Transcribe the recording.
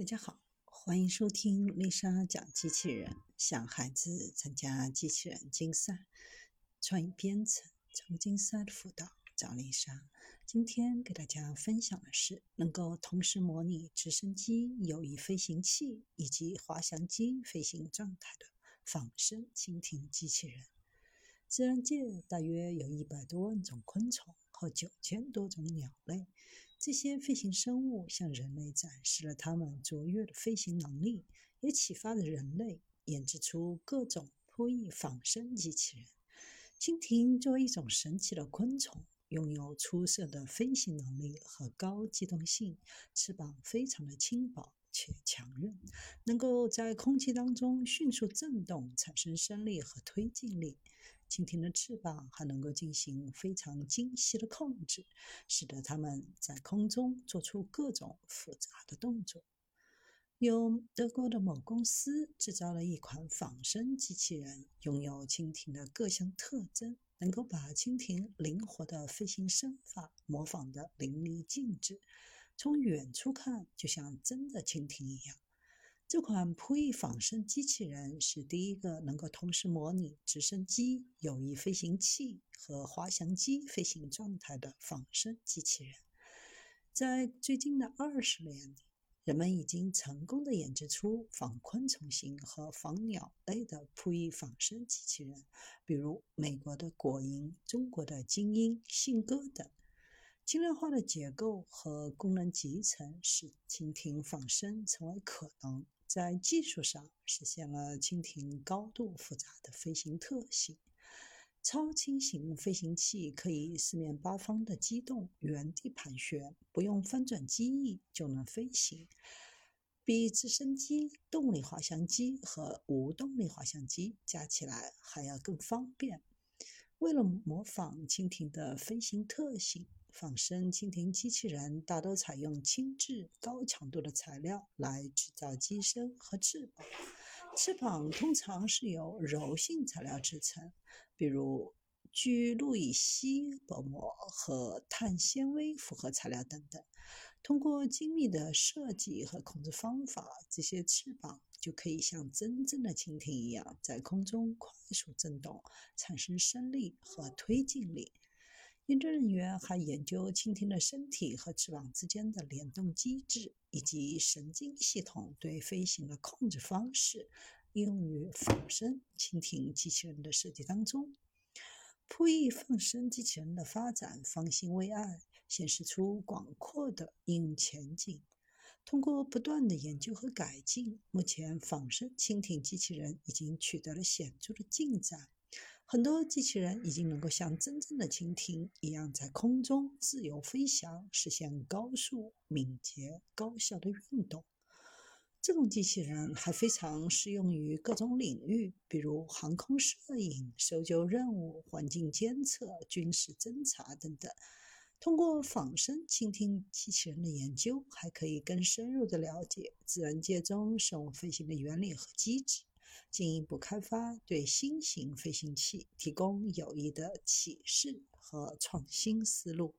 大家好，欢迎收听丽莎讲机器人，想孩子参加机器人竞赛、创意编程、创竞赛的辅导，找丽莎。今天给大家分享的是能够同时模拟直升机、有翼飞行器以及滑翔机飞行状态的仿生蜻蜓机器人。自然界大约有一百多万种昆虫和九千多种鸟类。这些飞行生物向人类展示了它们卓越的飞行能力，也启发了人类研制出各种扑翼仿生机器人。蜻蜓作为一种神奇的昆虫，拥有出色的飞行能力和高机动性，翅膀非常的轻薄且强韧，能够在空气当中迅速振动，产生升力和推进力。蜻蜓的翅膀还能够进行非常精细的控制，使得它们在空中做出各种复杂的动作。有德国的某公司制造了一款仿生机器人，拥有蜻蜓的各项特征，能够把蜻蜓灵活的飞行身法模仿得淋漓尽致，从远处看就像真的蜻蜓一样。这款扑翼仿生机器人是第一个能够同时模拟直升机、有翼飞行器和滑翔机飞行状态的仿生机器人。在最近的二十年里，人们已经成功的研制出仿昆虫型和仿鸟类的扑翼仿生机器人，比如美国的果蝇、中国的精英、信鸽等。轻量化的结构和功能集成使蜻蜓仿生成为可能。在技术上实现了蜻蜓高度复杂的飞行特性。超轻型飞行器可以四面八方的机动、原地盘旋，不用翻转机翼就能飞行，比直升机、动力滑翔机和无动力滑翔机加起来还要更方便。为了模仿蜻蜓的飞行特性。仿生蜻蜓机器人大多采用轻质、高强度的材料来制造机身和翅膀。翅膀通常是由柔性材料制成，比如聚氯乙烯薄膜和碳纤维复合材料等等。通过精密的设计和控制方法，这些翅膀就可以像真正的蜻蜓一样，在空中快速振动，产生升力和推进力。研究人员还研究蜻蜓的身体和翅膀之间的联动机制，以及神经系统对飞行的控制方式，应用于仿生蜻蜓机器人的设计当中。扑翼仿生机器人的发展方兴未艾，显示出广阔的应用前景。通过不断的研究和改进，目前仿生蜻蜓机器人已经取得了显著的进展。很多机器人已经能够像真正的蜻蜓一样在空中自由飞翔，实现高速、敏捷、高效的运动。这种机器人还非常适用于各种领域，比如航空摄影、搜救任务、环境监测、军事侦察等等。通过仿生蜻蜓机器人的研究，还可以更深入地了解自然界中生物飞行的原理和机制。进一步开发对新型飞行器提供有益的启示和创新思路。